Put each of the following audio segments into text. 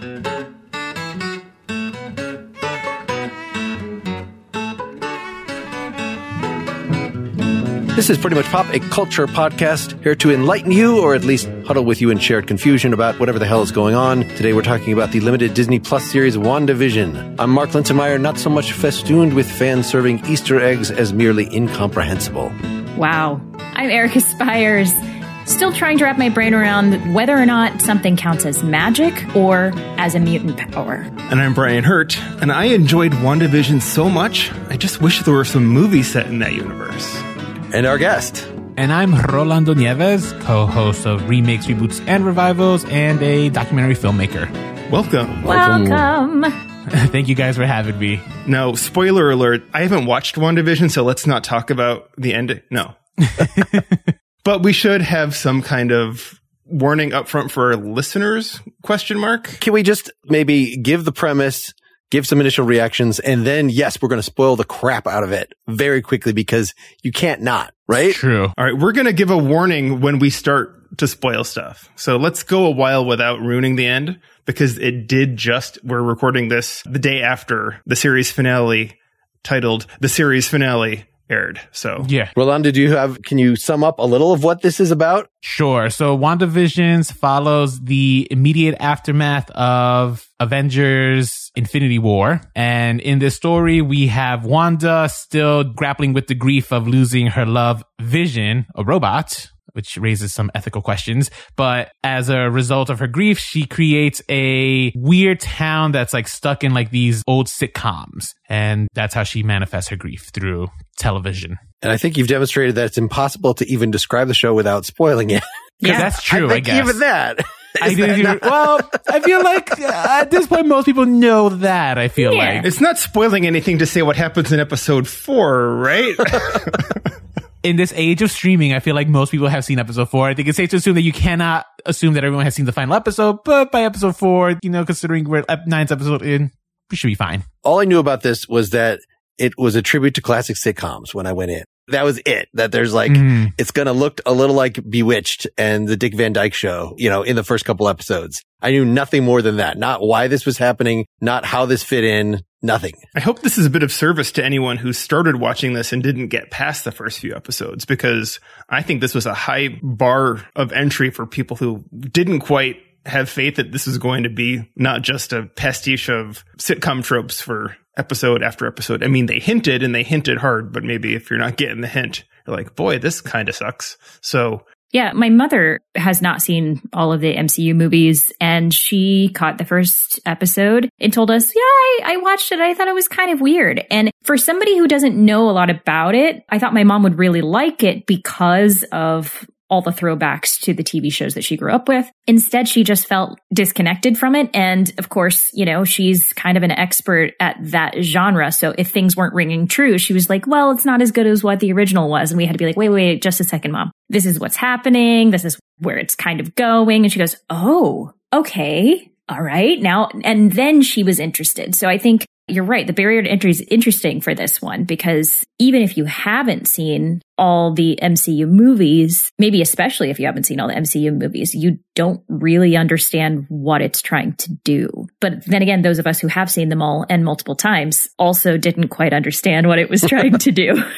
This is Pretty Much Pop, a culture podcast here to enlighten you or at least huddle with you in shared confusion about whatever the hell is going on. Today we're talking about the limited Disney Plus series WandaVision. I'm Mark Linsenmayer, not so much festooned with fan serving Easter eggs as merely incomprehensible. Wow. I'm Erica Spyres, still trying to wrap my brain around whether or not something counts as magic or as a mutant power. And I'm Brian Hirt, and I enjoyed WandaVision so much, I just wish there were some movies set in that universe. And our guest. And I'm Rolando Nieves, co host of Remakes, Reboots, and Revivals, and a documentary filmmaker. Welcome. Welcome. Thank you guys for having me. Now, spoiler alert, I haven't watched WandaVision, so let's not talk about the end. No. but we should have some kind of warning up front for our listeners question mark Can we just maybe give the premise, give some initial reactions, and then yes, we're going to spoil the crap out of it very quickly because you can't not, right? True. all right we're going to give a warning when we start to spoil stuff so let's go a while without ruining the end because it did just we're recording this the day after the series finale titled the series finale aired so Yeah, Rolando, do you have, can you sum up a little of what this is about? sure. So WandaVisions follows the immediate aftermath of Avengers Infinity War. And in this story, we have Wanda still grappling with the grief of losing her love Vision, a robot. Which raises some ethical questions. But as a result of her grief, she creates a weird town that's like stuck in like these old sitcoms. And that's how she manifests her grief through television. And I think you've demonstrated that it's impossible to even describe the show without spoiling it. yeah, that's true, I, think guess. even that. I Is do, that do- not- well, I feel like uh, at this point, most people know that. I feel Yeah. like it's not spoiling anything to say what happens in episode four right in this age of streaming, I feel like most people have seen episode four. I think it's safe to assume that you cannot assume that everyone has seen the final episode, but by episode four, you know, considering we're ninth episode in, we should be fine. all I knew about this was that it was a tribute to classic sitcoms when I went in. That was it. That there's like, Mhm. it's going to look a little like Bewitched and the Dick Van Dyke show, you know, in the first couple episodes. I knew nothing more than that. Not why this was happening, not how this fit in, nothing. I hope this is a bit of service to anyone who started watching this and didn't get past the first few episodes because I think this was a high bar of entry for people who didn't quite have faith that this is going to be not just a pastiche of sitcom tropes for episode after episode. I mean, they hinted and they hinted hard, but maybe if you're not getting the hint, you're like, boy, this kind of sucks. So Yeah, my mother has not seen all of the MCU movies and she caught the first episode and told us, Yeah, I, I watched it. I thought it was kind of weird. And for somebody who doesn't know a lot about it, I thought my mom would really like it because of all the throwbacks to the TV shows that she grew up with. Instead, she just felt disconnected from it. And of course, you know, she's kind of an expert at that genre. So if things weren't ringing true, she was like, well, it's not as good as what the original was. And we had to be like, wait, wait, just a second, mom. This is what's happening. This is where it's kind of going. And she goes, oh, okay. All right. Now, and then she was interested. So I think you're right. The barrier to entry is interesting for this one because even if you haven't seen all the MCU movies, maybe especially if you haven't seen all the MCU movies, you don't really understand what it's trying to do. But then again, those of us who have seen them all and multiple times also didn't quite understand what it was trying to do.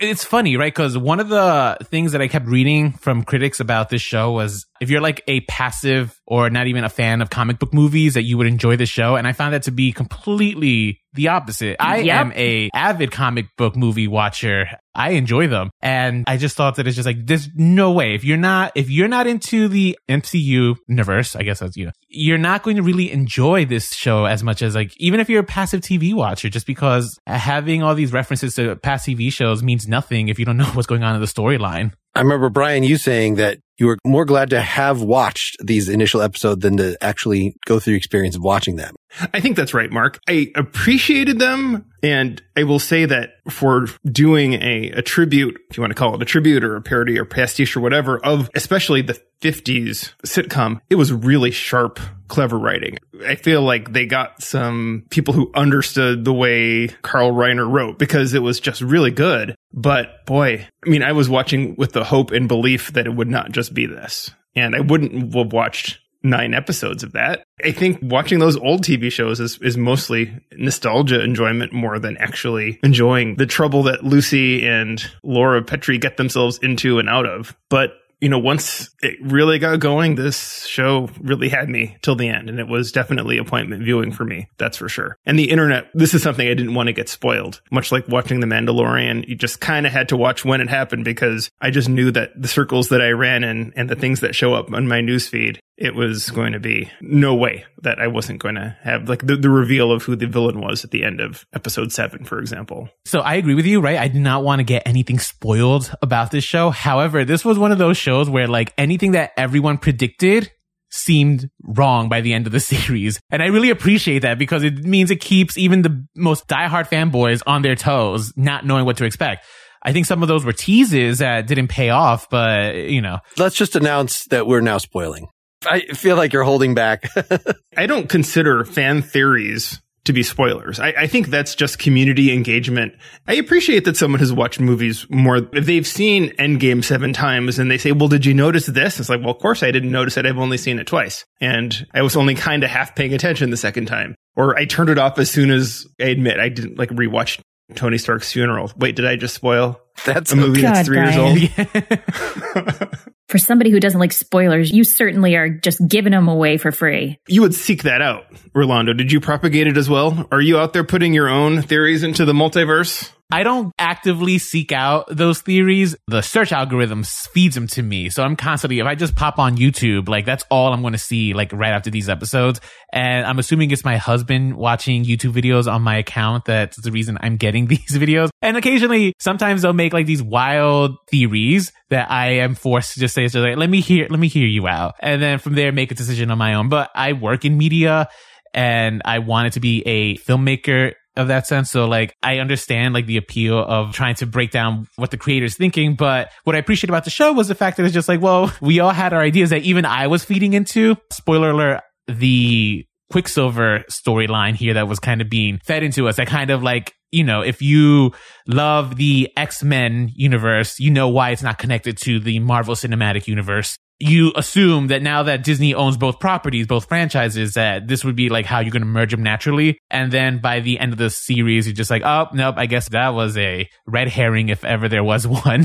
It's funny, right? Because one of the things that I kept reading from critics about this show was if you're like a passive or not even a fan of comic book movies, that you would enjoy the show. And I found that to be completely the opposite. I Yep. am a avid comic book movie watcher. I enjoy them. And I just thought that it's just like, there's no way. If you're not, if you're not into the MCU universe, I guess that's, you know, you're not going to really enjoy this show as much as like, even if you're a passive TV watcher, just because having all these references to past TV shows means nothing if you don't know what's going on in the storyline. I remember Brian, you saying that you were more glad to have watched these initial episodes than to actually go through the experience of watching them. I think that's right, Mark. I appreciated them. And I will say that for doing a, a tribute, if you want to call it a tribute or a parody or pastiche or whatever of especially the 50s sitcom, it was really sharp, clever writing. I feel like they got some people who understood the way Carl Reiner wrote because it was just really good. But boy, I mean, I was watching with the hope and belief that it would not just be this. And I wouldn't have watched nine episodes of that. I think watching those old TV shows is, is mostly nostalgia enjoyment more than actually enjoying the trouble that Lucy and Laura Petrie get themselves into and out of. But you know, once it really got going, this show really had me till the end. And it was definitely appointment viewing for me. That's for sure. And the internet, this is something I didn't want to get spoiled. Much like watching The Mandalorian, you just kind of had to watch when it happened because I just knew that the circles that I ran in and the things that show up on my newsfeed it was going to be no way that I wasn't going to have like the, the reveal of who the villain was at the end of episode seven, for example. So I agree with you, right? I did not want to get anything spoiled about this show. However, this was one of those shows where like anything that everyone predicted seemed wrong by the end of the series. And I really appreciate that because it means it keeps even the most diehard fanboys on their toes, not knowing what to expect. I think some of those were teases that didn't pay off, but you know. Let's just announce that we're now spoiling. I feel like you're holding back. I don't consider fan theories to be spoilers. I, I, think that's just community engagement. I appreciate that someone has watched movies more. If they've seen Endgame seven times and they say, well, did you notice this? It's like, well, of course I didn't notice it. I've only seen it twice. And I was only kind of half paying attention the second time. Or I turned it off as soon as I admit I didn't like rewatch Tony Stark's funeral. Wait, did I just spoil that's a movie God, that's three Brian. years old? for somebody who doesn't like spoilers, you certainly are just giving them away for free. You would seek that out, Rolando. Did you propagate it as well? Are you out there putting your own theories into the multiverse? I don't actively seek out those theories. The search algorithm feeds them to me. So I'm constantly, if I just pop on YouTube, like that's all I'm going to see like right after these episodes. And I'm assuming it's my husband watching YouTube videos on my account that's the reason I'm getting these videos. And occasionally, sometimes they'll make like these wild theories that I am forced to just say, so like, let me hear, let me hear you out. And then from there, make a decision on my own. But I work in media and I wanted to be a filmmaker of that sense. So like I understand like the appeal of trying to break down what the creator's thinking, but what I appreciate about the show was the fact that it's just like, well, we all had our ideas that even I was feeding into. Spoiler alert, the Quicksilver storyline here that was kind of being fed into us. That kind of like, you know, if you love the X-Men universe, you know why it's not connected to the Marvel Cinematic Universe you assume that now that Disney owns both properties, both franchises, that this would be like how you're going to merge them naturally. And then by the end of the series, you're just like, oh, nope, I guess that was a red herring if ever there was one,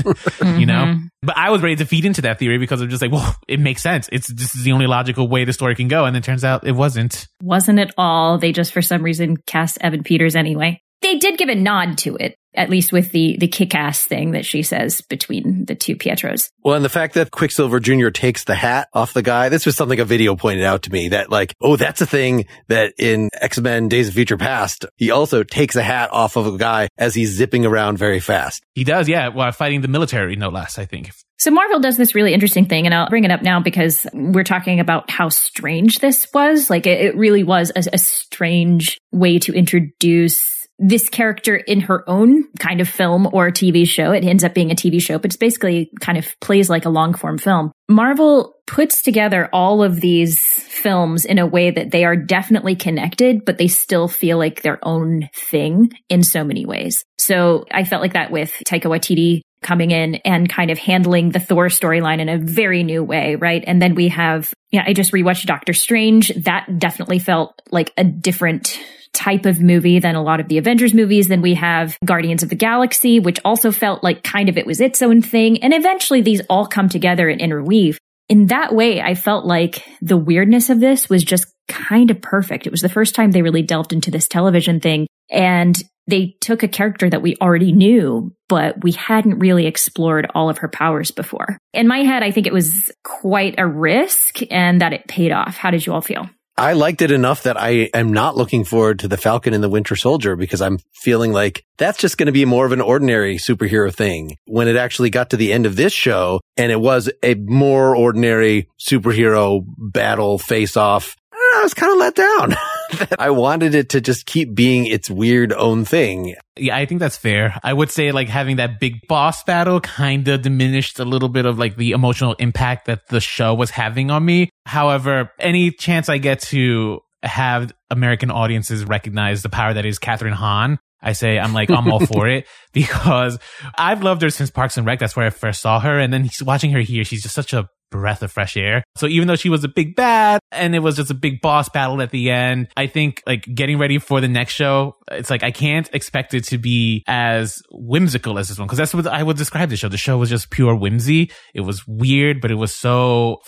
you know? Mm-hmm. But I was ready to feed into that theory because I'm just like, well, it makes sense. It's this is the only logical way the story can go. And then turns out it wasn't. Wasn't at all. They just for some reason cast Evan Peters anyway they did give a nod to it, at least with the the kick ass thing that she says between the two Pietros. Well, and the fact that Quicksilver Jr. takes the hat off the guy, this was something a video pointed out to me that like, oh, that's a thing that in X-Men Days of Future Past, he also takes a hat off of a guy as he's zipping around very fast. He does, yeah, while fighting the military, no less, I think. So Marvel does this really interesting thing, and I'll bring it up now because we're talking about how strange this was. Like it, it really was a, a strange way to introduce this character in her own kind of film or TV show. It ends up being a TV show, but it's basically kind of plays like a long form film. Marvel puts together all of these films in a way that they are definitely connected, but they still feel like their own thing in so many ways. So I felt like that with Taika Waititi coming in and kind of handling the Thor storyline in a very new way, right? And then we have, yeah, I just rewatched Doctor Strange. That definitely felt like a different type of movie than a lot of the Avengers movies. Then we have Guardians of the Galaxy, which also felt like kind of it was its own thing. And eventually these all come together and interweave. In that way, I felt like the weirdness of this was just kind of perfect. It was the first time they really delved into this television thing and they took a character that we already knew, but we hadn't really explored all of her powers before. In my head, I think it was quite a risk and that it paid off. How did you all feel? I liked it enough that I am not looking forward to the Falcon and the Winter Soldier because I'm feeling like that's just going to be more of an ordinary superhero thing. When it actually got to the end of this show and it was a more ordinary superhero battle face off, I was kind of let down. I wanted it to just keep being its weird own thing. Yeah, I think that's fair. I would say like having that big boss battle kind of diminished a little bit of like the emotional impact that the show was having on me. However, any chance I get to have American audiences recognize the power that is Kathryn Hahn, I say I'm like I'm all for it because I've loved her since Parks and Rec. That's where I first saw her, and then watching her here, she's just such a breath of fresh air. So even though she was a big bad and it was just a big boss battle at the end, I think like getting ready for the next show, it's like I can't expect it to be as whimsical as this one because that's what I would describe the show. The show was just pure whimsy. It was weird, but it was so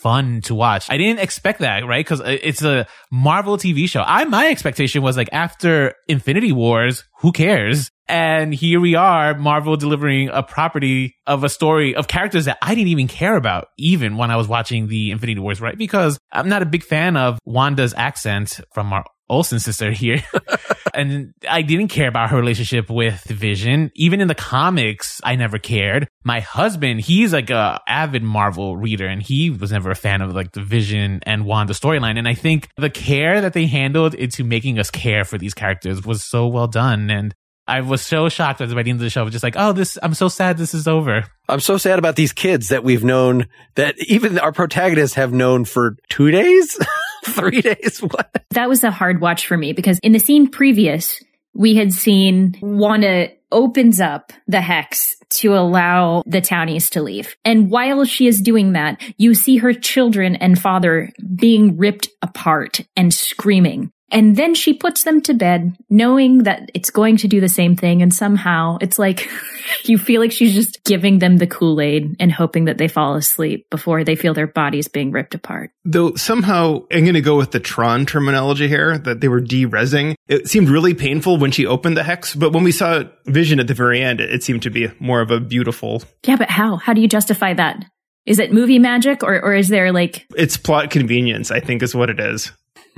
fun to watch. I didn't expect that, right? Because uh, it's a Marvel TV show. I my expectation was like after Infinity Wars, who cares? And here we are, Marvel delivering a property of a story of characters that I didn't even care about, even when I was watching the Infinity Wars, right? Because I'm not a big fan of Wanda's accent from our Olsen sister here. and I didn't care about her relationship with Vision. Even in the comics, I never cared. My husband, he's like a avid Marvel reader and he was never a fan of like the Vision and Wanda storyline. And I think the care that they handled into making us care for these characters was so well done. And I was so shocked by the end of the show. Just like, oh, this, I'm so sad this is over. I'm so sad about these kids that we've known that even our protagonists have known for two days. three days. What? That was a hard watch for me because in the scene previous, we had seen Wanda opens up the hex to allow the townies to leave. And while she is doing that, you see her children and father being ripped apart and screaming. And then she puts them to bed, knowing that it's going to do the same thing. And somehow it's like you feel like she's just giving them the Kool Aid and hoping that they fall asleep before they feel their bodies being ripped apart. Though somehow I'm going to go with the Tron terminology here that they were de-resing. It seemed really painful when she opened the hex, but when we saw Vision at the very end, it seemed to be more of a beautiful. Yeah, but how? How do you justify that? Is it movie magic or, or is there like. It's plot convenience, I think is what it is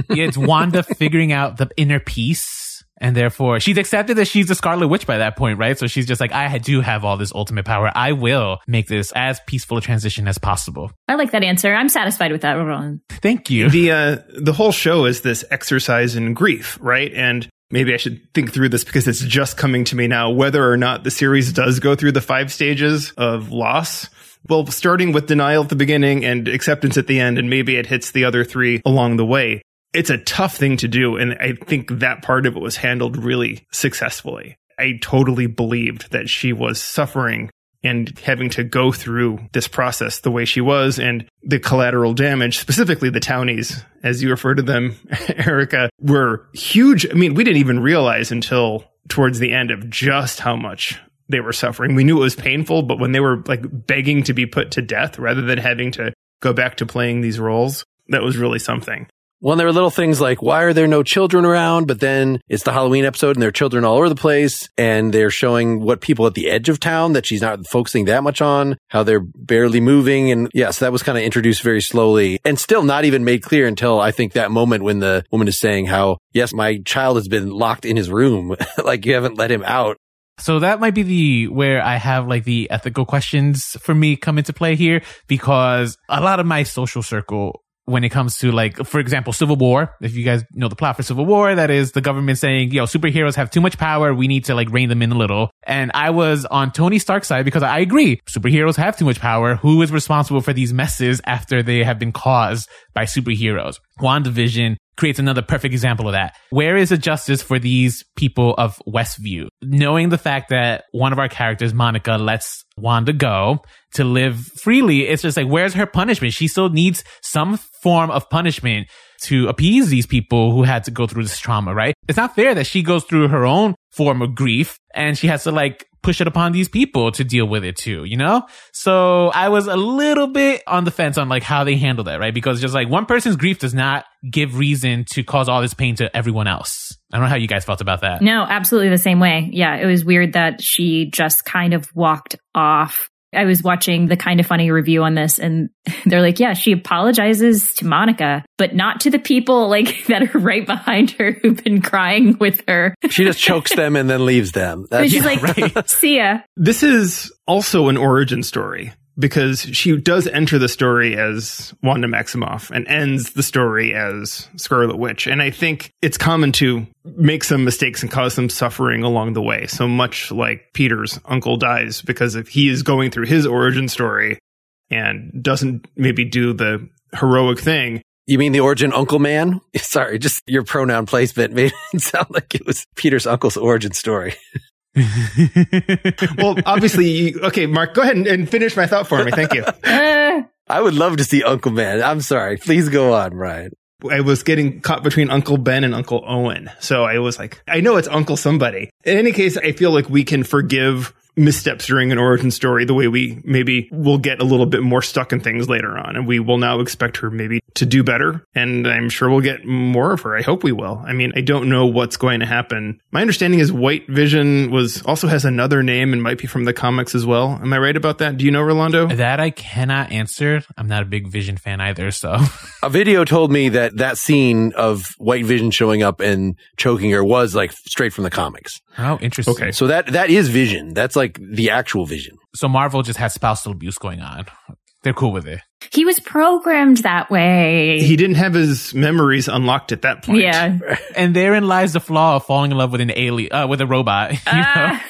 it's Wanda figuring out the inner peace. And therefore, she's accepted that she's the Scarlet Witch by that point, right? So she's just like, I do have all this ultimate power. I will make this as peaceful a transition as possible. I like that answer. I'm satisfied with that, Ron. Thank you. The uh, the whole show is this exercise in grief, right? And maybe I should think through this because it's just coming to me now whether or not the series does go through the five stages of loss. Well, starting with denial at the beginning and acceptance at the end, and maybe it hits the other three along the way it's a tough thing to do. And I think that part of it was handled really successfully. I totally believed that she was suffering and having to go through this process the way she was and the collateral damage, specifically the townies, as you refer to them, Erica, were huge. I mean, we didn't even realize until towards the end of just how much they were suffering. We knew it was painful, but when they were like begging to be put to death rather than having to go back to playing these roles, that was really something. Well, there were little things like, why are there no children around? But then it's the Halloween episode and there are children all over the place. And they're showing what people at the edge of town that she's not focusing that much on, how they're barely moving. And yes, so that was kind of introduced very slowly and still not even made clear until I think that moment when the woman is saying how, yes, my child has been locked in his room. like you haven't let him out. So that might be the where I have like the ethical questions for me come into play here because a lot of my social circle when it comes to like, for example, Civil War. If you guys know the plot for Civil War, that is the government saying, yo, superheroes have too much power. We need to like rein them in a little. And I was on Tony Stark's side because I agree. Superheroes have too much power. Who is responsible for these messes after they have been caused by superheroes? WandaVision creates another perfect example of that. Where is the justice for these people of Westview? Knowing the fact that one of our characters, Monica, lets Wanda go to live freely, it's just like, where's her punishment? She still needs some form of punishment to appease these people who had to go through this trauma, right? It's not fair that she goes through her own form of grief and she has to like push it upon these people to deal with it too, you know? So I was a little bit on the fence on like how they handle that, right? Because just like one person's grief does not give reason to cause all this pain to everyone else. I don't know how you guys felt about that. No, absolutely the same way. Yeah, it was weird that she just kind of walked off I was watching the kind of funny review on this and they're like, yeah, she apologizes to Monica, but not to the people like that are right behind her who've been crying with her. She just chokes them and then leaves them. That's, she's like, right. see ya. This is also an origin story because she does enter the story as Wanda Maximoff and ends the story as Scarlet Witch. And I think it's common to make some mistakes and cause some suffering along the way. So much like Peter's uncle dies because if he is going through his origin story and doesn't maybe do the heroic thing. You mean the origin uncle man? Sorry, just your pronoun placement made it sound like it was Peter's uncle's origin story. well, obviously, okay, Mark, go ahead and, and, finish my thought for me. Thank you. Uh, I would love to see Uncle Ben. I'm sorry. Please go on, Ryan. I was getting caught between Uncle Ben and Uncle Owen. So I was like, I know it's Uncle somebody. In any case, I feel like we can forgive missteps during an origin story the way we maybe will get a little bit more stuck in things later on and we will now expect her maybe to do better and i'm sure we'll get more of her i hope we will i mean i don't know what's going to happen my understanding is white vision was also has another name and might be from the comics as well am i right about that do you know rolando That I cannot answer. I'm not a big Vision fan either, so A video told me that that scene of White Vision showing up and choking her was like straight from the comics. oh, interesting. Okay. So that that is Vision. That's like the actual Vision. So Marvel just has spousal abuse going on. They're cool with it. He was programmed that way. he didn't have his memories unlocked at that point yeah. And therein lies the flaw of falling in love with an alien, uh, with a robot. You know? Ah.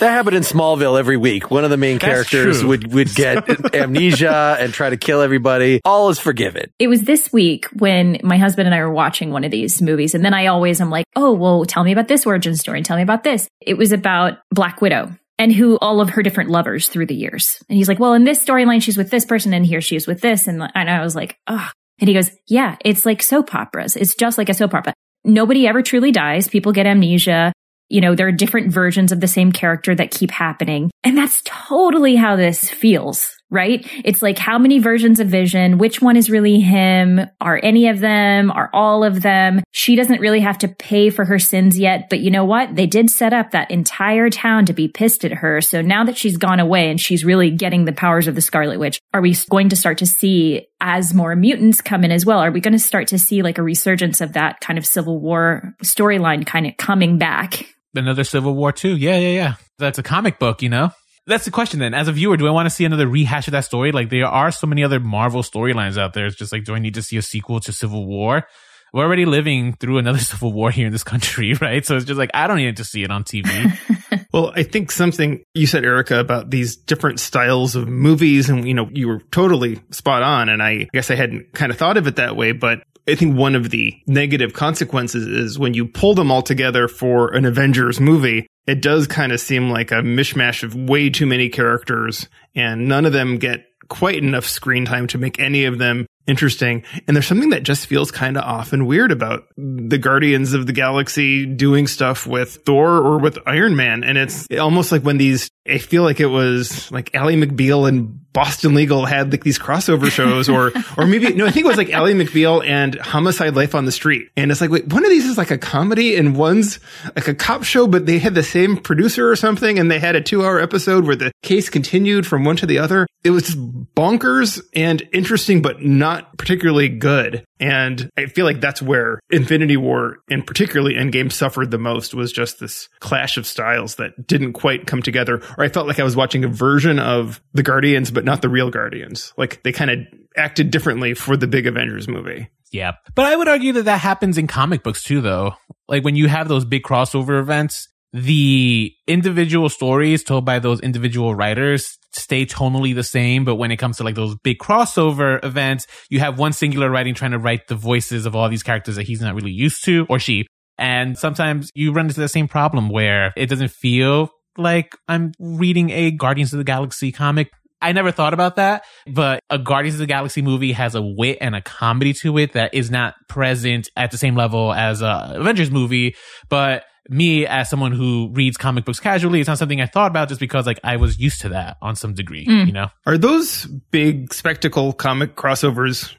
That happened in Smallville every week. One of the main That's characters true. would would get amnesia and try to kill everybody. All is forgiven. It was this week when my husband and I were watching one of these movies. And then I always am like, oh, well, tell me about this origin story and tell me about this. It was about Black Widow and who all of her different lovers through the years. And he's like, well, in this storyline, she's with this person and here she's with this. And, and I was like, oh, and he goes, yeah, it's like soap operas. It's just like a soap opera. Nobody ever truly dies. People get amnesia. You know, there are different versions of the same character that keep happening. And that's totally how this feels, right? It's like how many versions of Vision? Which one is really him? Are any of them? Are all of them? She doesn't really have to pay for her sins yet, but you know what? They did set up that entire town to be pissed at her. So now that she's gone away and she's really getting the powers of the Scarlet Witch, are we going to start to see as more mutants come in as well? Are we going to start to see like a resurgence of that kind of Civil War storyline kind of coming back? Another Civil War too. Yeah, yeah, yeah. That's a comic book, you know? That's the question then. As a viewer, do I want to see another rehash of that story? Like there are so many other Marvel storylines out there. It's just like, do I need to see a sequel to Civil War? We're already living through another Civil War here in this country, right? So it's just like, I don't need to see it on TV. Well, I think something you said, Erica, about these different styles of movies, and you know, you were totally spot on. And I guess I hadn't kind of thought of it that way, but I think one of the negative consequences is when you pull them all together for an Avengers movie, it does kind of seem like a mishmash of way too many characters, and none of them get quite enough screen time to make any of them interesting. And there's something that just feels kind of off and weird about the Guardians of the Galaxy doing stuff with Thor or with Iron Man. And it's almost like when these, I feel like it was like Ally McBeal and Boston Legal had like these crossover shows or, or maybe, no, I think it was like Ally McBeal and Homicide Life on the Street. And it's like, wait, one of these is like a comedy and one's like a cop show, but they had the same producer or something. And they had a two hour episode where the case continued from one to the other. It was just bonkers and interesting, but not particularly good. And I feel like that's where Infinity War and particularly Endgame suffered the most was just this clash of styles that didn't quite come together. Or I felt like I was watching a version of the Guardians, but not the real Guardians. Like they kind of acted differently for the big Avengers movie. yeah. But I would argue that that happens in comic books too, though. Like when you have those big crossover events, the individual stories told by those individual writers stay tonally the same. But when it comes to like those big crossover events, you have one singular writing trying to write the voices of all these characters that he's not really used to or she. And sometimes you run into the same problem where it doesn't feel like I'm reading a Guardians of the Galaxy comic. I never thought about that, but a Guardians of the Galaxy movie has a wit and a comedy to it that is not present at the same level as a Avengers movie. But me as someone who reads comic books casually, it's not something I thought about just because like I was used to that on some degree, Mm. you know? Are those big spectacle comic crossovers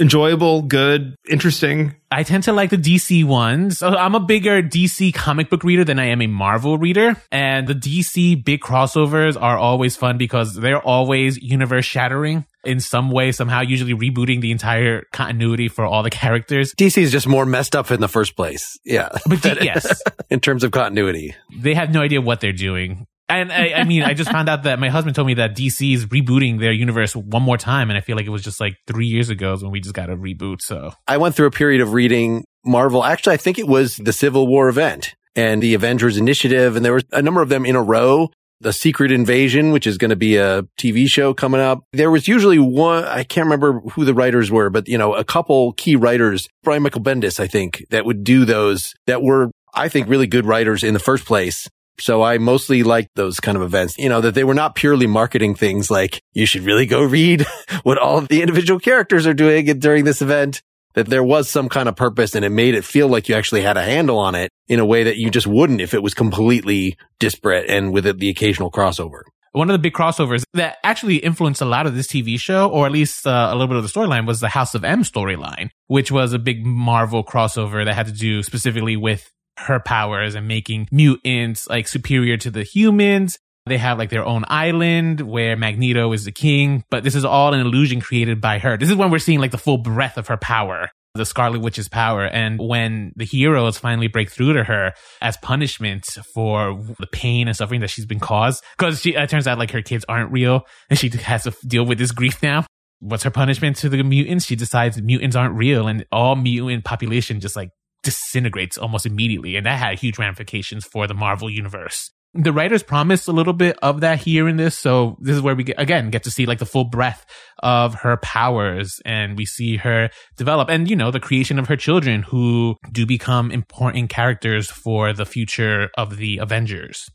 enjoyable, good, interesting? I tend to like the DC ones. I'm a bigger DC comic book reader than I am a Marvel reader. And the DC big crossovers are always fun because they're always universe shattering in some way, somehow, usually rebooting the entire continuity for all the characters. DC is just more messed up in the first place. Yeah. But D- yes, in terms of continuity. they have no idea what they're doing. And I, I mean, I just found out that my husband told me that DC is rebooting their universe one more time. And I feel like it was just like three years ago when we just got a reboot. So I went through a period of reading Marvel. Actually, I think it was the Civil War event and the Avengers Initiative. And there was a number of them in a row. The Secret Invasion, which is going to be a TV show coming up. There was usually one, I can't remember who the writers were, but you know, a couple key writers, Brian Michael Bendis, I think, that would do those that were, I think, really good writers in the first place. So I mostly liked those kind of events, you know, that they were not purely marketing things like you should really go read what all of the individual characters are doing during this event, that there was some kind of purpose and it made it feel like you actually had a handle on it in a way that you just wouldn't if it was completely disparate and with it, the occasional crossover. One of the big crossovers that actually influenced a lot of this TV show, or at least uh, a little bit of the storyline, was the House of M storyline, which was a big Marvel crossover that had to do specifically with her powers and making mutants like superior to the humans. They have like their own island where Magneto is the king, but this is all an illusion created by her. This is when we're seeing like the full breadth of her power the Scarlet Witch's power. And when the heroes finally break through to her as punishment for the pain and suffering that she's been caused, because she, it turns out like her kids aren't real and she has to deal with this grief now. What's her punishment to the mutants? She decides mutants aren't real and all mutant population just like disintegrates almost immediately. And that had huge ramifications for the Marvel universe the writers promised a little bit of that here in this. So this is where we get, again get to see like the full breadth of her powers and we see her develop and, you know, the creation of her children who do become important characters for the future of the Avengers.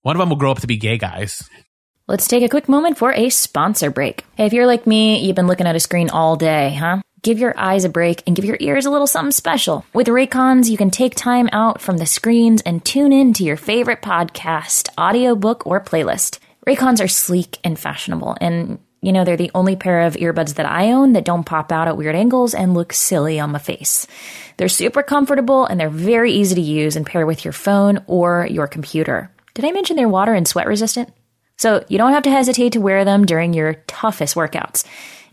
One of them will grow up to be gay guys. Let's take a quick moment for a sponsor break. Hey, if you're like me, you've been looking at a screen all day, huh? Give your eyes a break and give your ears a little something special. With Raycons, you can take time out from the screens and tune in to your favorite podcast, audiobook, or playlist. Raycons are sleek and fashionable, and you know, they're the only pair of earbuds that I own that don't pop out at weird angles and look silly on my face. They're super comfortable and they're very easy to use and pair with your phone or your computer. Did I mention they're water and sweat resistant? So you don't have to hesitate to wear them during your toughest workouts.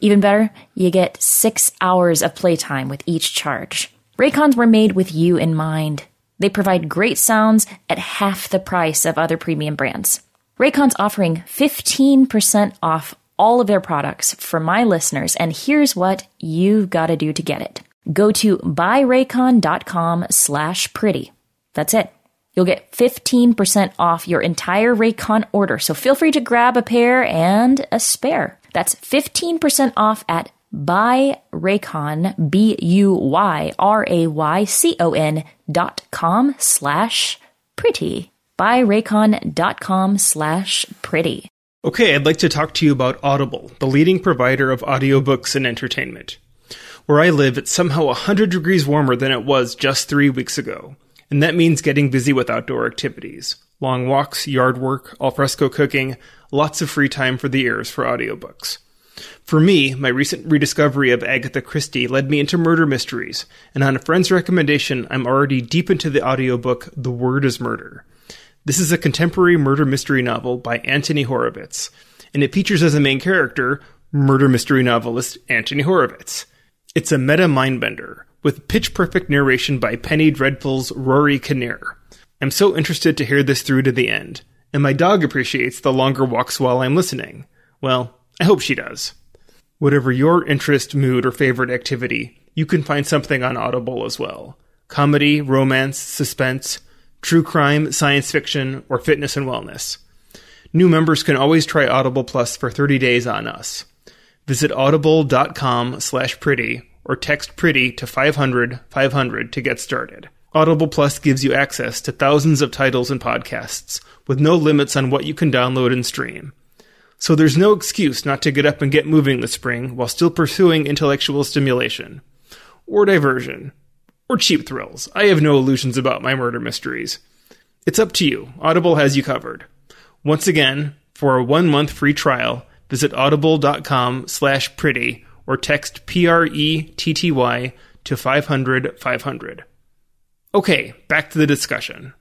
Even better, you get six hours of playtime with each charge. Raycons were made with you in mind. They provide great sounds at half the price of other premium brands. Raycon's offering 15% off all of their products for my listeners, and here's what you've got to do to get it. Go to buyraycon.com slash pretty. That's it. You'll get 15% off your entire Raycon order, so feel free to grab a pair and a spare. That's 15% off at buyraycon, B-U-Y-R-A-Y-C-O-N dot com slash pretty. Buyraycon.com slash pretty. Okay, I'd like to talk to you about Audible, the leading provider of audiobooks and entertainment. Where I live, it's somehow 100 degrees warmer than it was just three weeks ago, and that means getting busy with outdoor activities long walks, yard work, alfresco cooking, lots of free time for the ears for audiobooks. For me, my recent rediscovery of Agatha Christie led me into murder mysteries, and on a friend's recommendation, I'm already deep into the audiobook The Word is Murder. This is a contemporary murder mystery novel by Anthony Horowitz, and it features as a main character murder mystery novelist Anthony Horowitz. It's a meta mindbender, with pitch perfect narration by Penny Dreadful's Rory Kinnear. I'm so interested to hear this through to the end, and my dog appreciates the longer walks while I'm listening. Well, I hope she does. Whatever your interest, mood, or favorite activity, you can find something on Audible as well. Comedy, romance, suspense, true crime, science fiction, or fitness and wellness. New members can always try Audible Plus for 30 days on us. Visit audible.com slash pretty or text pretty to 500 500 to get started. Audible Plus gives you access to thousands of titles and podcasts with no limits on what you can download and stream. So there's no excuse not to get up and get moving this spring while still pursuing intellectual stimulation. Or diversion. Or cheap thrills. I have no illusions about my murder mysteries. It's up to you. Audible has you covered. Once again, for a one-month free trial, visit audible.com slash pretty or text P-R-E-T-T-Y to 500 500. Okay, back to the discussion.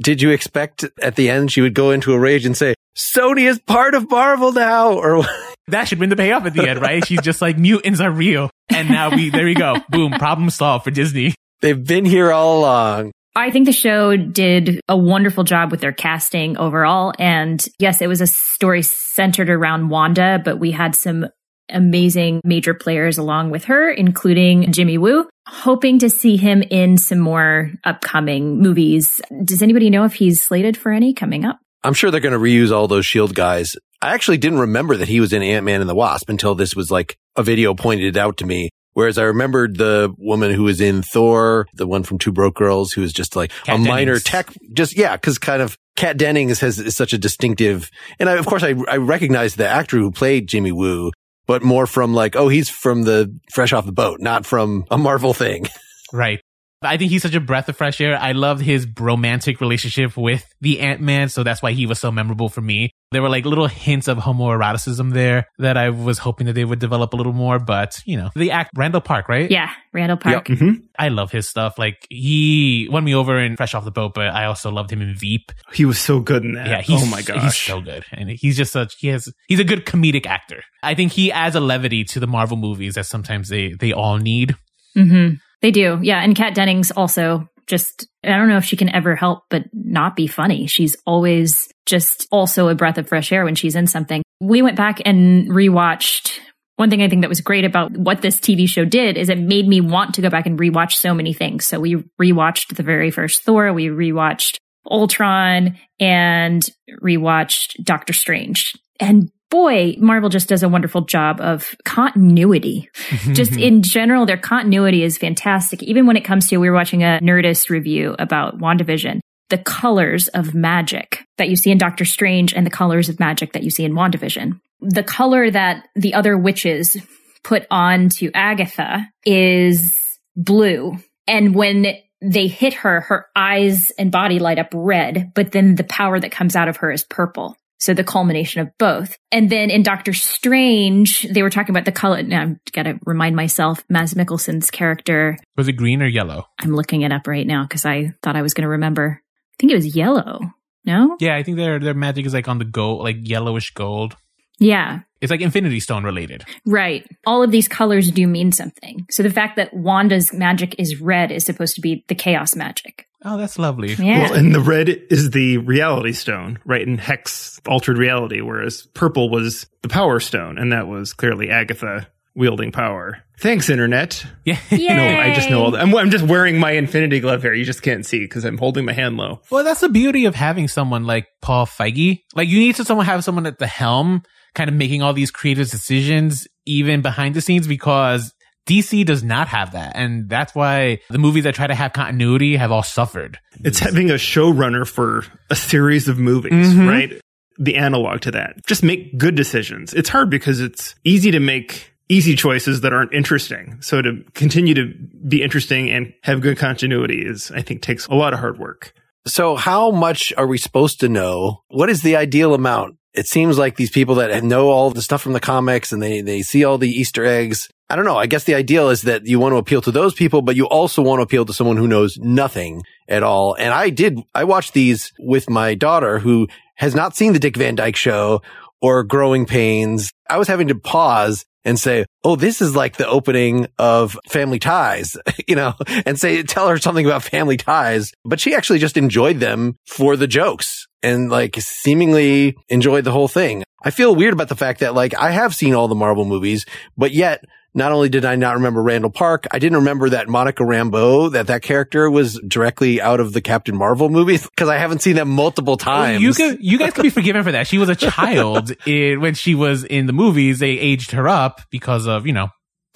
Did you expect at the end she would go into a rage and say, Sony is part of Marvel now? Or that should win the payoff at the end, right? She's just like, mutants are real. And now we, there we go. Boom, problem solved for Disney. They've been here all along. I think the show did a wonderful job with their casting overall. And yes, it was a story centered around Wanda, but we had some amazing major players along with her, including Jimmy Woo. Hoping to see him in some more upcoming movies. Does anybody know if he's slated for any coming up? I'm sure they're going to reuse all those Shield guys. I actually didn't remember that he was in Ant Man and the Wasp until this was like a video pointed out to me Whereas I remembered the woman who was in Thor, the one from Two Broke Girls, who was just like Kat a minor tech, just yeah, because kind of Kat Dennings has is such a distinctive, and I, of course I I recognize the actor who played Jimmy Woo, but more from like oh he's from the fresh off the boat, not from a Marvel thing. Right. I think he's such a breath of fresh air. I loved his romantic relationship with the Ant Man, so that's why he was so memorable for me. There were like little hints of homoeroticism there that I was hoping that they would develop a little more, but you know, the act Randall Park, right? Yeah, Randall Park. hmm I love his stuff. Like he won me over in Fresh Off the Boat, but I also loved him in Veep. He was so good in that. Yeah, he's, oh my he's so good, and he's just such he has he's a good comedic actor. I think he adds a levity to the Marvel movies that sometimes they they all need. hmm They do. Yeah. And Kat Dennings also just, I don't know if she can ever help but not be funny. She's always just also a breath of fresh air when she's in something. We went back and rewatched. One thing I think that was great about what this TV show did is it made me want to go back and rewatch so many things. So we rewatched the very first Thor, we rewatched Ultron and rewatched Doctor Strange. And boy, Marvel just does a wonderful job of continuity just in general, their continuity is fantastic. Even when it comes to, we were watching a Nerdist review about WandaVision, the colors of magic that you see in Doctor Strange and the colors of magic that you see in WandaVision. The color that the other witches put on to Agatha is blue. And when they hit her, her eyes and body light up red, but then the power that comes out of her is purple. So the culmination of both. And then in Doctor Strange, they were talking about the color. Now I've got to remind myself, Mads Mikkelsen's character. Was it green or yellow? I'm looking it up right now because I thought I was going to remember. I think it was yellow. No? Yeah, I think their their magic is like on the gold, like yellowish gold. Yeah. It's like Infinity Stone related. Right. All of these colors do mean something. So the fact that Wanda's magic is red is supposed to be the chaos magic. Oh, that's lovely. Yeah. Well, and the red is the reality stone, right? In Hex altered reality, whereas purple was the power stone, and that was clearly Agatha wielding power. Thanks, internet. Yeah. Yay. No, I just know all that. I'm, I'm just wearing my infinity glove here. You just can't see because I'm holding my hand low. Well, that's the beauty of having someone like Paul Feige. Like you need to someone have someone at the helm, kind of making all these creative decisions, even behind the scenes, because DC does not have that, and that's why the movies that try to have continuity have all suffered. It's having a showrunner for a series of movies, Mhm. right? The analog to that. Just make good decisions. It's hard because it's easy to make easy choices that aren't interesting. So to continue to be interesting and have good continuity is, I think, takes a lot of hard work. So how much are we supposed to know? What is the ideal amount? It seems like these people that know all the stuff from the comics and they, they see all the Easter eggs. I don't know. I guess the ideal is that you want to appeal to those people, but you also want to appeal to someone who knows nothing at all. And I did, I watched these with my daughter who has not seen the Dick Van Dyke show or Growing Pains. I was having to pause and say, Oh, this is like the opening of Family Ties, you know, and say, tell her something about Family Ties. But she actually just enjoyed them for the jokes and like seemingly enjoyed the whole thing. I feel weird about the fact that like I have seen all the Marvel movies, but yet not only did I not remember Randall Park, I didn't remember that Monica Rambeau, that that character was directly out of the Captain Marvel movie because I haven't seen that multiple times. You could, you guys could be forgiven for that. She was a child in, when she was in the movies. They aged her up because of you know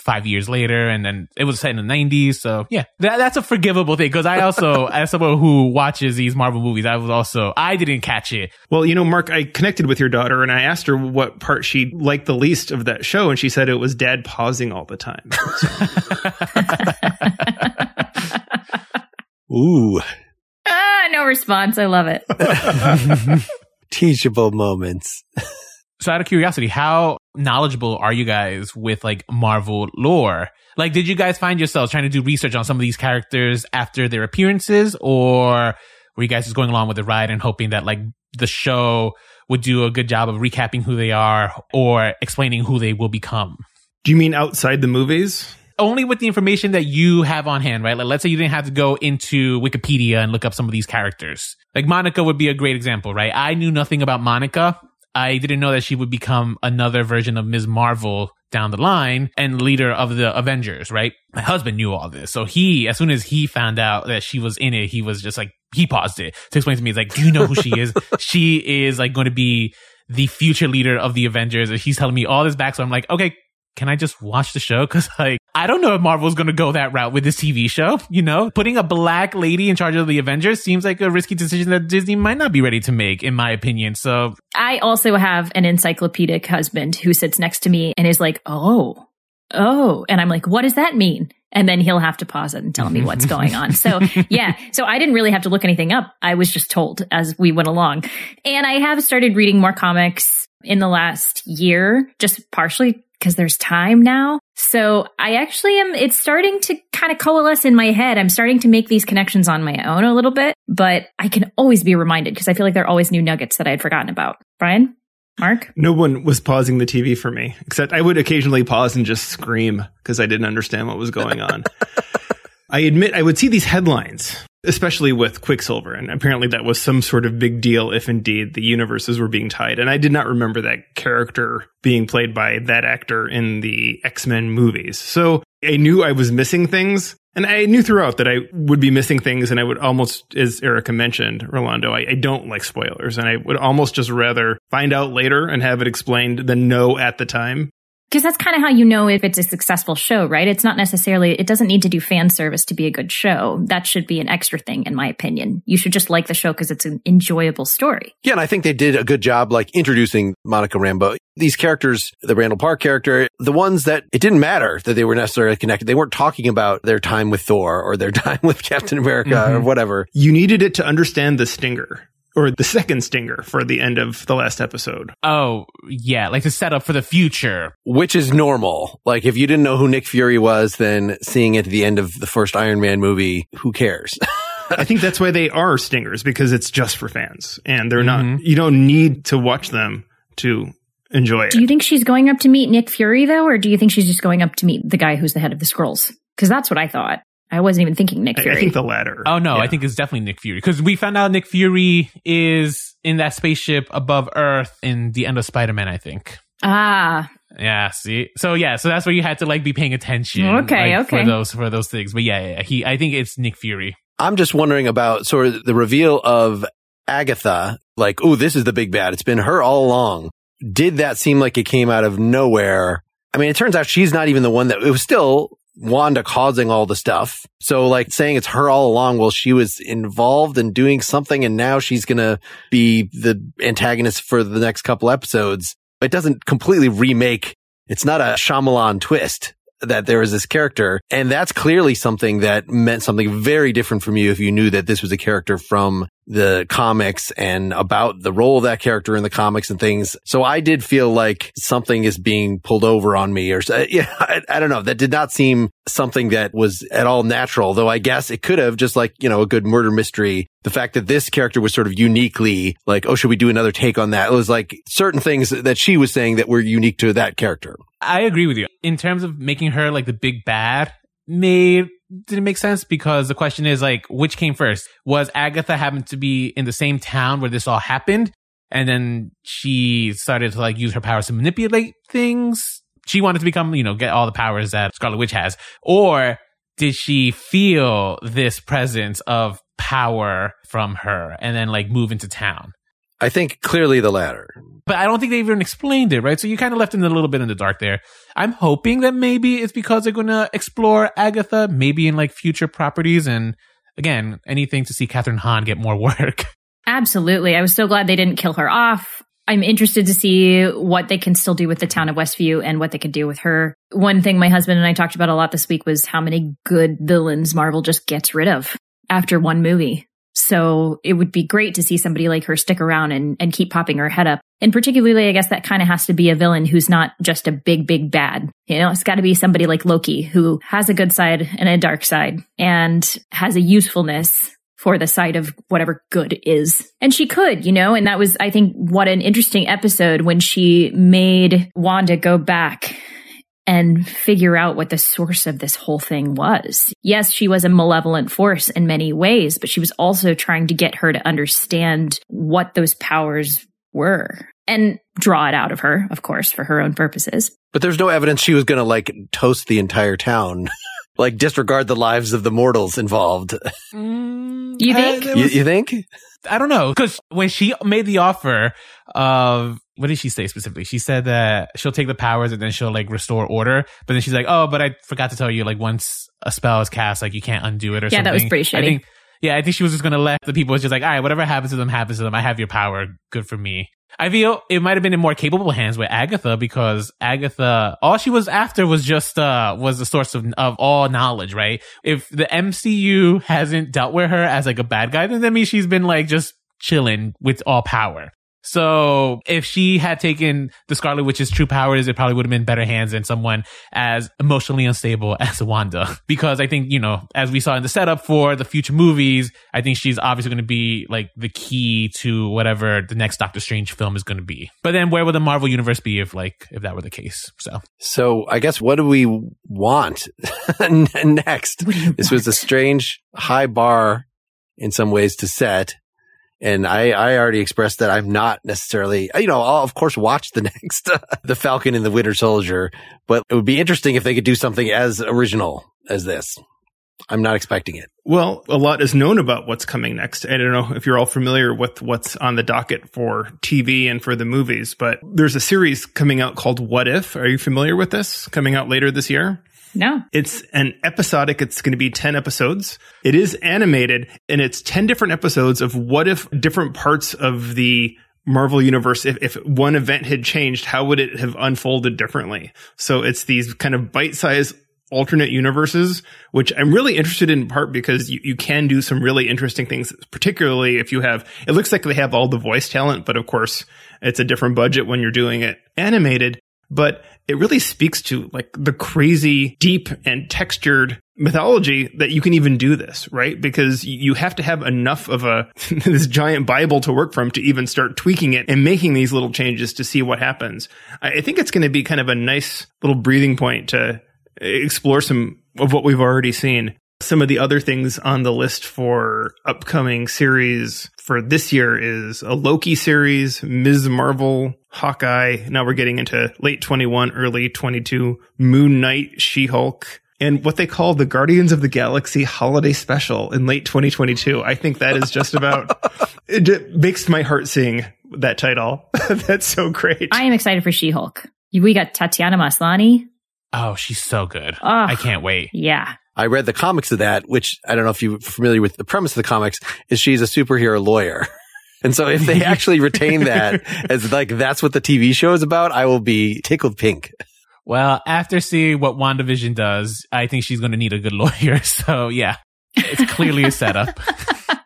five years later, and then it was set in the nineties. So yeah, that, that's a forgivable thing. Because I also, as someone who watches these Marvel movies, I was also I didn't catch it. Well, you know, Mark, I connected with your daughter and I asked her what part she liked the least of that show. And she said it was dad pausing all the time. Ooh, ah, no response. I love it. teachable moments. So out of curiosity, how knowledgeable are you guys with like Marvel lore? Like, did you guys find yourselves trying to do research on some of these characters after their appearances or were you guys just going along with the ride and hoping that like the show would do a good job of recapping who they are or explaining who they will become? Do you mean outside the movies? Only with the information that you have on hand, right? Like, let's say you didn't have to go into Wikipedia and look up some of these characters. Like, Monica would be a great example, right? I knew nothing about Monica. I didn't know that she would become another version of Ms. Marvel down the line and leader of the Avengers, right? My husband knew all this. So he, as soon as he found out that she was in it, he was just like, he paused it to explain to me. He's like, do you know who she is? she is like going to be the future leader of the Avengers. And he's telling me all this back. So I'm like, okay, can I just watch the show? Cause like, I don't know if Marvel's going to go that route with this TV show. You know, putting a black lady in charge of the Avengers seems like a risky decision that Disney might not be ready to make, in my opinion. So I also have an encyclopedic husband who sits next to me and is like, Oh, oh. And I'm like, what does that mean? And then he'll have to pause it and tell me what's going on. So yeah. So I didn't really have to look anything up. I was just told as we went along. And I have started reading more comics in the last year, just partially because there's time now. So I actually am, it's starting to kind of coalesce in my head. I'm starting to make these connections on my own a little bit, but I can always be reminded because I feel like there are always new nuggets that I had forgotten about. Brian? Mark? No one was pausing the TV for me, except I would occasionally pause and just scream because I didn't understand what was going on. I admit I would see these headlines, especially with Quicksilver, and apparently that was some sort of big deal if indeed the universes were being tied. And I did not remember that character being played by that actor in the X Men movies. So I knew I was missing things. And I knew throughout that I would be missing things, and I would almost, as Erica mentioned, Rolando, I, I, don't like spoilers, and I would almost just rather find out later and have it explained than know at the time. Because that's kind of how you know if it's a successful show, right? It's not necessarily, it doesn't need to do fan service to be a good show. That should be an extra thing, in my opinion. You should just like the show because it's an enjoyable story. Yeah, and I think they did a good job, like introducing Monica Rambeau. These characters, the Randall Park character, the ones that it didn't matter that they were necessarily connected. They weren't talking about their time with Thor or their time with Captain America mm-hmm. or whatever. You needed it to understand the stinger or the second stinger for the end of the last episode. Oh, yeah, like to set up for the future. Which is normal. Like if you didn't know who Nick Fury was, then seeing it at the end of the first Iron Man movie, who cares? I think that's why they are stingers because it's just for fans and they're mm-hmm. not, you don't need to watch them to enjoy it. Do you think she's going up to meet Nick Fury though, or do you think she's just going up to meet the guy who's the head of the Skrulls? Because that's what I thought. I wasn't even thinking Nick Fury. I, think the latter. Oh no, yeah. I think it's definitely Nick Fury because we found out Nick Fury is in that spaceship above Earth in the end of Spider Man. I think. Ah. Yeah. See. So yeah. So that's where you had to like be paying attention. Okay. Like, okay. For those for those things, but yeah, yeah, he. I think it's Nick Fury. I'm just wondering about sort of the reveal of Agatha. Like, oh, this is the big bad. It's been her all along. Did that seem like it came out of nowhere? I mean, it turns out she's not even the one that it was still Wanda causing all the stuff. So like saying it's her all along, well, she was involved in doing something and now she's going to be the antagonist for the next couple episodes. It doesn't completely remake. It's not a Shyamalan twist that there is this character. And that's clearly something that meant something very different from you if you knew that this was a character from the comics and about the role of that character in the comics and things. So I did feel like something is being pulled over on me or uh, yeah, I, I, don't know. That did not seem something that was at all natural, though I guess it could have just like, you know, a good murder mystery. The fact that this character was sort of uniquely like, oh, should we do another take on that? It was like certain things that she was saying that were unique to that character. I agree with you in terms of making her like the big bad made didn't make sense because the question is like which came first? Was agatha happened to be in the same town where this all happened? And then she started to like use her powers to manipulate things? She wanted to become you know get all the powers that scarlet witch has. Or did she feel this presence of power from her and then like move into town I think clearly the latter. But I don't think they even explained it, right? So you kind of left in a little bit in the dark there. I'm hoping that maybe it's because they're going to explore Agatha, maybe in like future properties. And again, anything to see Kathryn Hahn get more work. Absolutely. I was so glad they didn't kill her off. I'm interested to see what they can still do with the town of Westview and what they can do with her. One thing my husband and I talked about a lot this week was how many good villains Marvel just gets rid of after one movie. So it would be great to see somebody like her stick around and, and keep popping her head up. And particularly, I guess that kind of has to be a villain who's not just a big, big bad. You know, it's got to be somebody like Loki who has a good side and a dark side and has a usefulness for the side of whatever good is. And she could, you know, and that was, I think, what an interesting episode when she made Wanda go back and figure out what the source of this whole thing was. Yes, she was a malevolent force in many ways, but she was also trying to get her to understand what those powers were and draw it out of her, of course, for her own purposes. But there's no evidence she was going to like toast the entire town. like disregard the lives of the mortals involved. mm, You think? it You, was- you think? I don't know because when she made the offer of what did she say specifically? She said that she'll take the powers and then she'll like restore order. But then she's like, oh, but I forgot to tell you, like once a spell is cast, like you can't undo it or Yeah, something. that was pretty I think, yeah, I think she was just gonna let the people was just like, all right, whatever happens to them happens to them. I have your power. Good for me. I feel it might have been in more capable hands with Agatha because Agatha, all she was after was just, uh, was the source of, of all knowledge, right? If the MCU hasn't dealt with her as like a bad guy, then that means she's been like just chilling with all power. So if she had taken the Scarlet Witch's true powers, it probably would have been better hands than someone as emotionally unstable as Wanda. Because I think, you know, as we saw in the setup for the future movies, I think she's obviously going to be like the key to whatever the next Doctor Strange film is going to be. But then where would the Marvel universe be if like, if that were the case? So So I guess what do we want next? What do you This was a strange high bar in some ways to set. And I, I already expressed that I'm not necessarily, you know, I'll of course watch the next, uh, the Falcon and the Winter Soldier, but it would be interesting if they could do something as original as this. I'm not expecting it. Well, a lot is known about what's coming next. I don't know if you're all familiar with what's on the docket for TV and for the movies, but there's a series coming out called What If. Are you familiar with this? Coming out later this year? No. It's an episodic. It's going to be 10 episodes. It is animated and it's 10 different episodes of what if different parts of the Marvel universe, if, if one event had changed, how would it have unfolded differently? So it's these kind of bite-sized alternate universes, which I'm really interested in part because you, you can do some really interesting things, particularly if you have, it looks like they have all the voice talent, but of course it's a different budget when you're doing it animated. But it really speaks to like the crazy, deep and textured mythology that you can even do this, right? Because you have to have enough of a, this giant Bible to work from to even start tweaking it and making these little changes to see what happens. I think it's going to be kind of a nice little breathing point to uh, explore some of what we've already seen. Some of the other things on the list for upcoming series for this year is a Loki series, Ms. Marvel, Hawkeye. Now we're getting into late 21, early 22, Moon Knight, She-Hulk, and what they call the Guardians of the Galaxy holiday special in late 2022. I think that is just about, it j- makes my heart sing that title. That's so great. I am excited for She Hulk. We got Tatiana Maslany. Oh, she's so good. Ugh. I can't wait. Yeah. I read the comics of that, which I don't know if you're familiar with the premise of the comics is she's a superhero lawyer. And so if they actually retain that as like, that's what the TV show is about, I will be tickled pink. Well, after seeing what WandaVision does, I think she's going to need a good lawyer. So yeah, it's clearly a setup.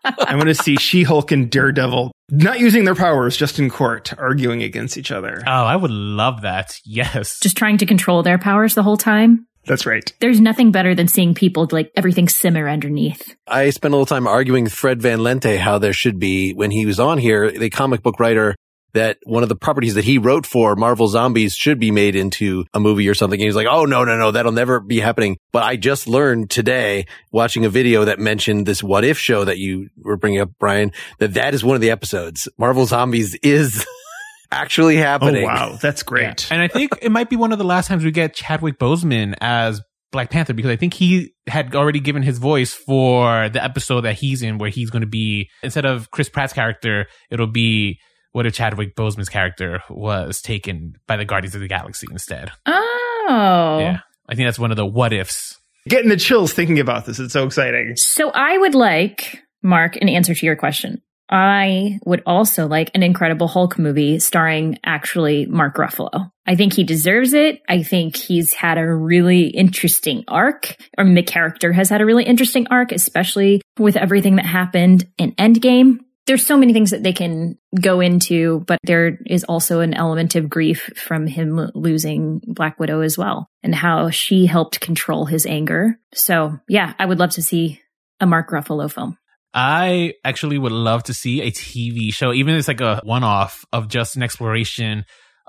I want to see She-Hulk and Daredevil not using their powers, just in court, arguing against each other. Oh, I would love that. Yes. Just trying to control their powers the whole time. That's right. There's nothing better than seeing people like everything simmer underneath. I spent a little time arguing with Fred Van Lente how there should be, when he was on here, the comic book writer, that one of the properties that he wrote for Marvel Zombies should be made into a movie or something. And he's like, Oh, no, no, no, that'll never be happening. But I just learned today watching a video that mentioned this what if show that you were bringing up, Brian, that that is one of the episodes. Marvel Zombies is actually happening. Oh, happening. wow. That's great. And I think it might be one of the last times we get Chadwick Boseman as Black Panther because I think he had already given his voice for the episode that he's in where he's going to be, instead of Chris Pratt's character, it'll be what if Chadwick Boseman's character was taken by the Guardians of the Galaxy instead. Oh. Yeah. I think that's one of the what ifs. Getting the chills thinking about this. It's so exciting. So I would like, Mark, an answer to your question. I would also like an Incredible Hulk movie starring actually Mark Ruffalo. I think he deserves it. I think he's had a really interesting arc. Mean, the character has had a really interesting arc, especially with everything that happened in Endgame. There's so many things that they can go into, but there is also an element of grief from him losing Black Widow as well and how she helped control his anger. So yeah, I would love to see a Mark Ruffalo film. I actually would love to see a TV show, even if it's like a one off of just an exploration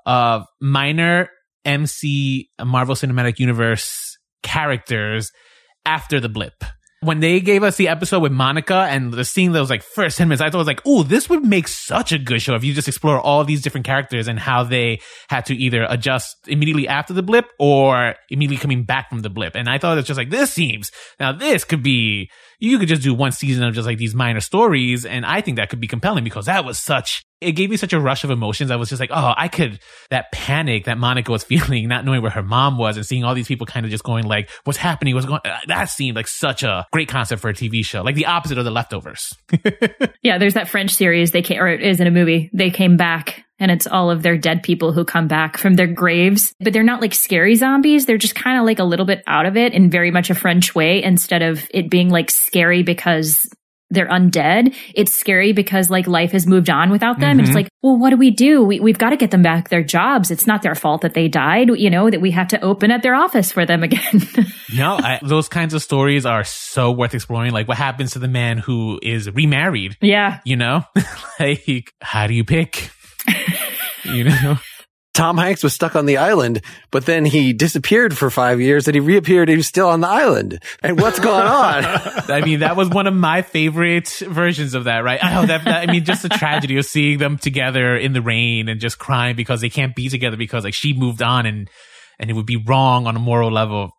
of minor MC Marvel Cinematic Universe characters after the blip. When they gave us the episode with Monica and the scene that was like first 10 minutes, I thought it was like, oh, this would make such a good show if you just explore all these different characters and how they had to either adjust immediately after the blip or immediately coming back from the blip. And I thought it's just like, this seems, now this could be, you could just do one season of just like these minor stories. And I think that could be compelling because that was such, it gave me such a rush of emotions. I was just like, oh, I could, that panic that Monica was feeling, not knowing where her mom was and seeing all these people kind of just going like, what's happening? What's going, uh, that seemed like such a great concept for a TV show, like the opposite of the leftovers. yeah. There's that French series they came, or it is in a movie. They came back and it's all of their dead people who come back from their graves, but they're not like scary zombies. They're just kind of like a little bit out of it in very much a French way instead of it being like scary because they're undead. It's scary because like life has moved on without them. Mm-hmm. And it's mm-hmm. like, well, what do we do? We, we've got to get them back their jobs. It's not their fault that they died, you know, that we have to open up their office for them again. no, I, those kinds of stories are so worth exploring. Like what happens to the man who is remarried? Yeah. You know, like how do you pick? you know? Tom Hanks was stuck on the island, but then he disappeared for five years and he reappeared. And he was still on the island. And what's going on? I mean, that was one of my favorite versions of that, right? Oh, that, that, I mean, just the tragedy of seeing them together in the rain and just crying because they can't be together because like she moved on and, and it would be wrong on a moral level.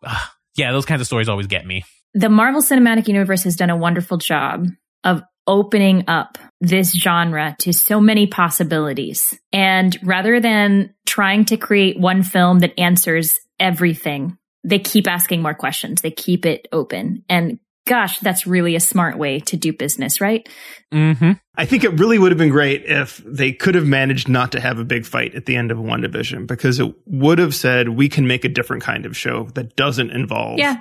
yeah, those kinds of stories always get me. The Marvel Cinematic Universe has done a wonderful job of opening up this genre to so many possibilities. And rather than trying to create one film that answers everything, they keep asking more questions. They keep it open. And gosh, that's really a smart way to do business, right? Mm-hmm. I think it really would have been great if they could have managed not to have a big fight at the end of WandaVision because it would have said, we can make a different kind of show that doesn't involve yeah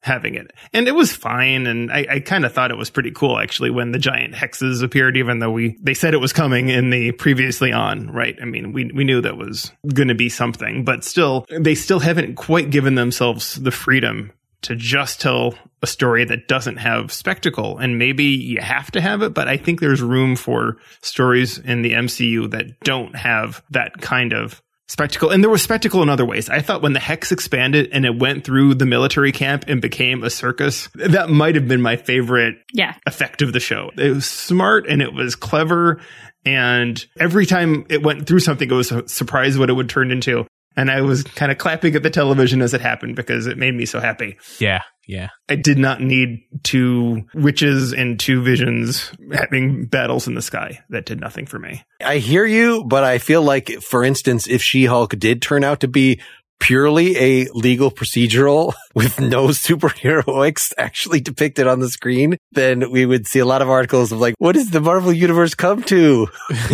having it. And it was fine. And I, I kind of thought it was pretty cool actually when the giant hexes appeared, even though we, they said it was coming in the previously on, right? I mean, we, we knew that was going to be something, but still, they still haven't quite given themselves the freedom to just tell a story that doesn't have spectacle. And maybe you have to have it, but I think there's room for stories in the MCU that don't have that kind of spectacle. And there was spectacle in other ways. I thought when the hex expanded and it went through the military camp and became a circus, that might have been my favorite yeah. effect of the show. It was smart and it was clever. And every time it went through something, it was a surprise what it would turn into. And I was kind of clapping at the television as it happened because it made me so happy. Yeah. Yeah. I did not need two witches and two visions having battles in the sky. That did nothing for me. I hear you, but I feel like, for instance, if She-Hulk did turn out to be purely a legal procedural with no superheroics actually depicted on the screen, then we would see a lot of articles of like, what is the Marvel universe come to?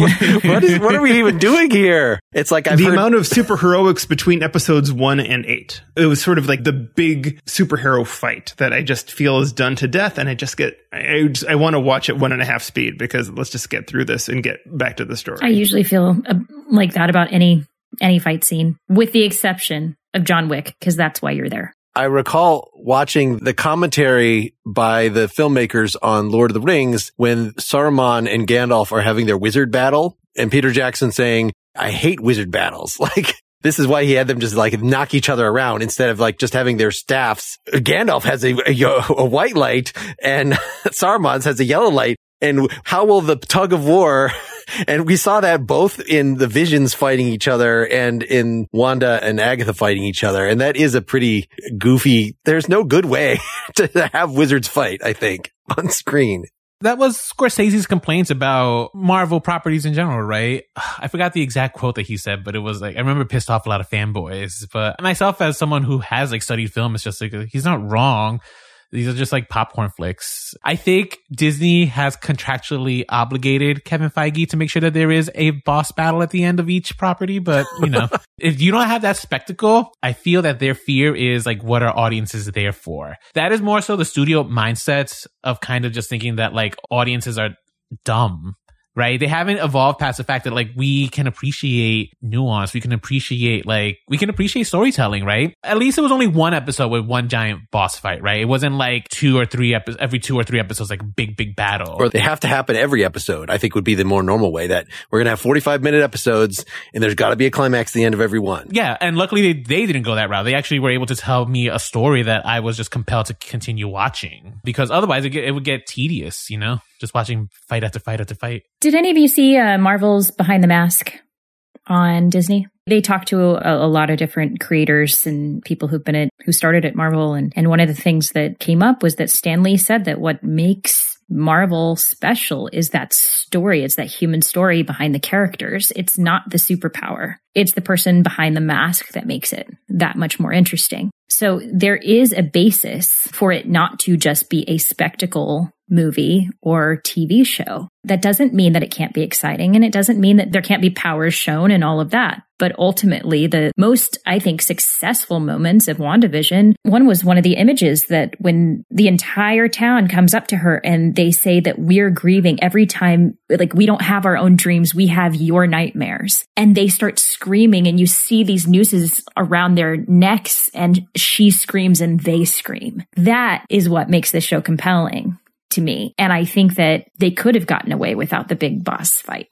what is, what are we even doing here? It's like I've the heard- amount of superheroics between episodes one and eight. It was sort of like the big superhero fight that I just feel is done to death. And I just get, I just, I want to watch it one and a half speed because let's just get through this and get back to the story. I usually feel uh, like that about any any fight scene, with the exception of John Wick, because that's why you're there. I recall watching the commentary by the filmmakers on Lord of the Rings when Saruman and Gandalf are having their wizard battle and Peter Jackson saying, I hate wizard battles. Like, this is why he had them just like knock each other around instead of like just having their staffs. Gandalf has a, a, a white light and Saruman's has a yellow light. And how will the tug of war and we saw that both in the visions fighting each other and in Wanda and Agatha fighting each other. And that is a pretty goofy, there's no good way to have wizards fight, I think, on screen. That was Scorsese's complaints about Marvel properties in general, right? I forgot the exact quote that he said, but it was like, I remember pissed off a lot of fanboys. But myself, as someone who has like studied film, it's just like, he's not wrong. These are just like popcorn flicks. I think Disney has contractually obligated Kevin Feige to make sure that there is a boss battle at the end of each property. But, you know, if you don't have that spectacle, I feel that their fear is like, what are audiences there for? That is more so the studio mindset of kind of just thinking that like audiences are dumb right? They haven't evolved past the fact that like we can appreciate nuance. We can appreciate like, we can appreciate storytelling, right? At least it was only one episode with one giant boss fight, right? It wasn't like two or three episodes, every two or three episodes, like big, big battle. Or they have to happen every episode, I think would be the more normal way that we're going to have 45 minute episodes and there's got to be a climax at the end of every one. Yeah. And luckily they, they didn't go that route. They actually were able to tell me a story that I was just compelled to continue watching because otherwise it, it would get tedious, you know? Just watching fight after fight after fight. Did any of you see uh, Marvel's Behind the Mask on Disney. They talked to a, a, lot of different creators and people who've been at, who started at Marvel. And, and one of the things that came up was that Stan Lee said that what makes Marvel special is that story. It's that human story behind the characters. It's not the superpower. It's the person behind the mask that makes it that much more interesting. So there is a basis for it not to just be a spectacle movie or TV show. That doesn't mean that it can't be exciting and it doesn't mean that there can't be powers shown and all of that. But ultimately, the most, I think, successful moments of WandaVision, one was one of the images that when the entire town comes up to her and they say that we're grieving every time, like we don't have our own dreams, we have your nightmares. And they start screaming and you see these nooses around their necks and she screams and they scream. That is what makes this show compelling to me. And I think that they could have gotten away without the big boss fight.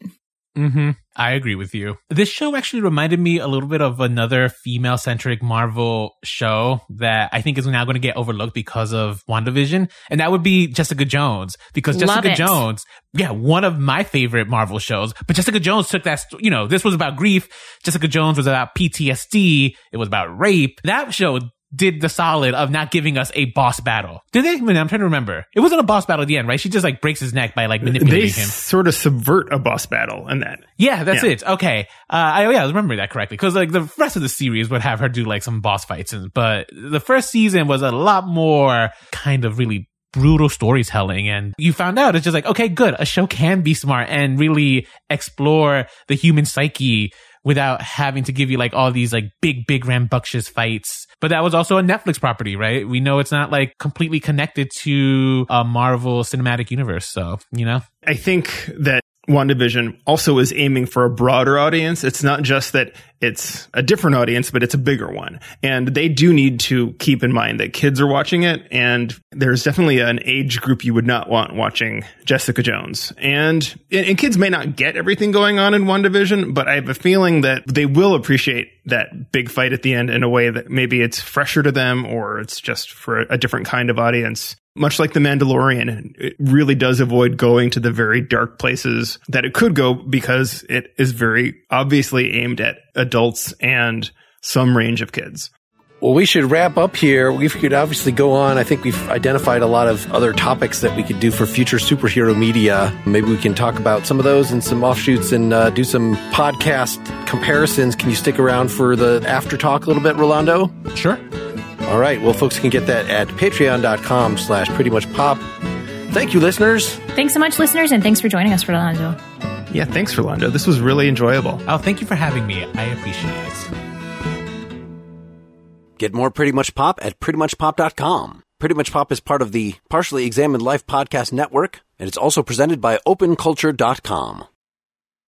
Mm-hmm. I agree with you. This show actually reminded me a little bit of another female centric Marvel show that I think is now going to get overlooked because of WandaVision. And that would be Jessica Jones because Love Jessica it. Jones, yeah, one of my favorite Marvel shows, but Jessica Jones took that, you know, this was about grief. Jessica Jones was about PTSD. It was about rape. That show did the solid of not giving us a boss battle. Did they? I mean, I'm trying to remember. It wasn't a boss battle at the end, right? She just like breaks his neck by like manipulating they him. sort of subvert a boss battle in that. Yeah, that's yeah. it. Okay. Uh, I, yeah, I remember that correctly. Cause like the rest of the series would have her do like some boss fights. And, but the first season was a lot more kind of really brutal storytelling and you found out it's just like okay good a show can be smart and really explore the human psyche without having to give you like all these like big, big rambunctious fights. But that was also a Netflix property, right? We know it's not like completely connected to a Marvel cinematic universe. So, you know? I think that WandaVision also is aiming for a broader audience. It's not just that it's a different audience, but it's a bigger one. And they do need to keep in mind that kids are watching it. And there's definitely an age group you would not want watching Jessica Jones. And, and kids may not get everything going on in WandaVision, but I have a feeling that they will appreciate that big fight at the end in a way that maybe it's fresher to them or it's just for a different kind of audience much like the Mandalorian, it really does avoid going to the very dark places that it could go because it is very obviously aimed at adults and some range of kids. Well, we should wrap up here. We could obviously go on. I think we've identified a lot of other topics that we could do for future superhero media. Maybe we can talk about some of those and some offshoots and uh, do some podcast comparisons. Can you stick around for the after talk a little bit, Rolando? Sure. All right. Well, folks can get that at patreon.com slash pretty much pop. Thank you, listeners. Thanks so much, listeners, and thanks for joining us, Rolando. Yeah, thanks, Rolando. This was really enjoyable. Oh, thank you for having me. I appreciate it. Get more Pretty Much Pop at prettymuchpop.com. Pretty Much Pop is part of the Partially Examined Life Podcast Network, and it's also presented by openculture.com.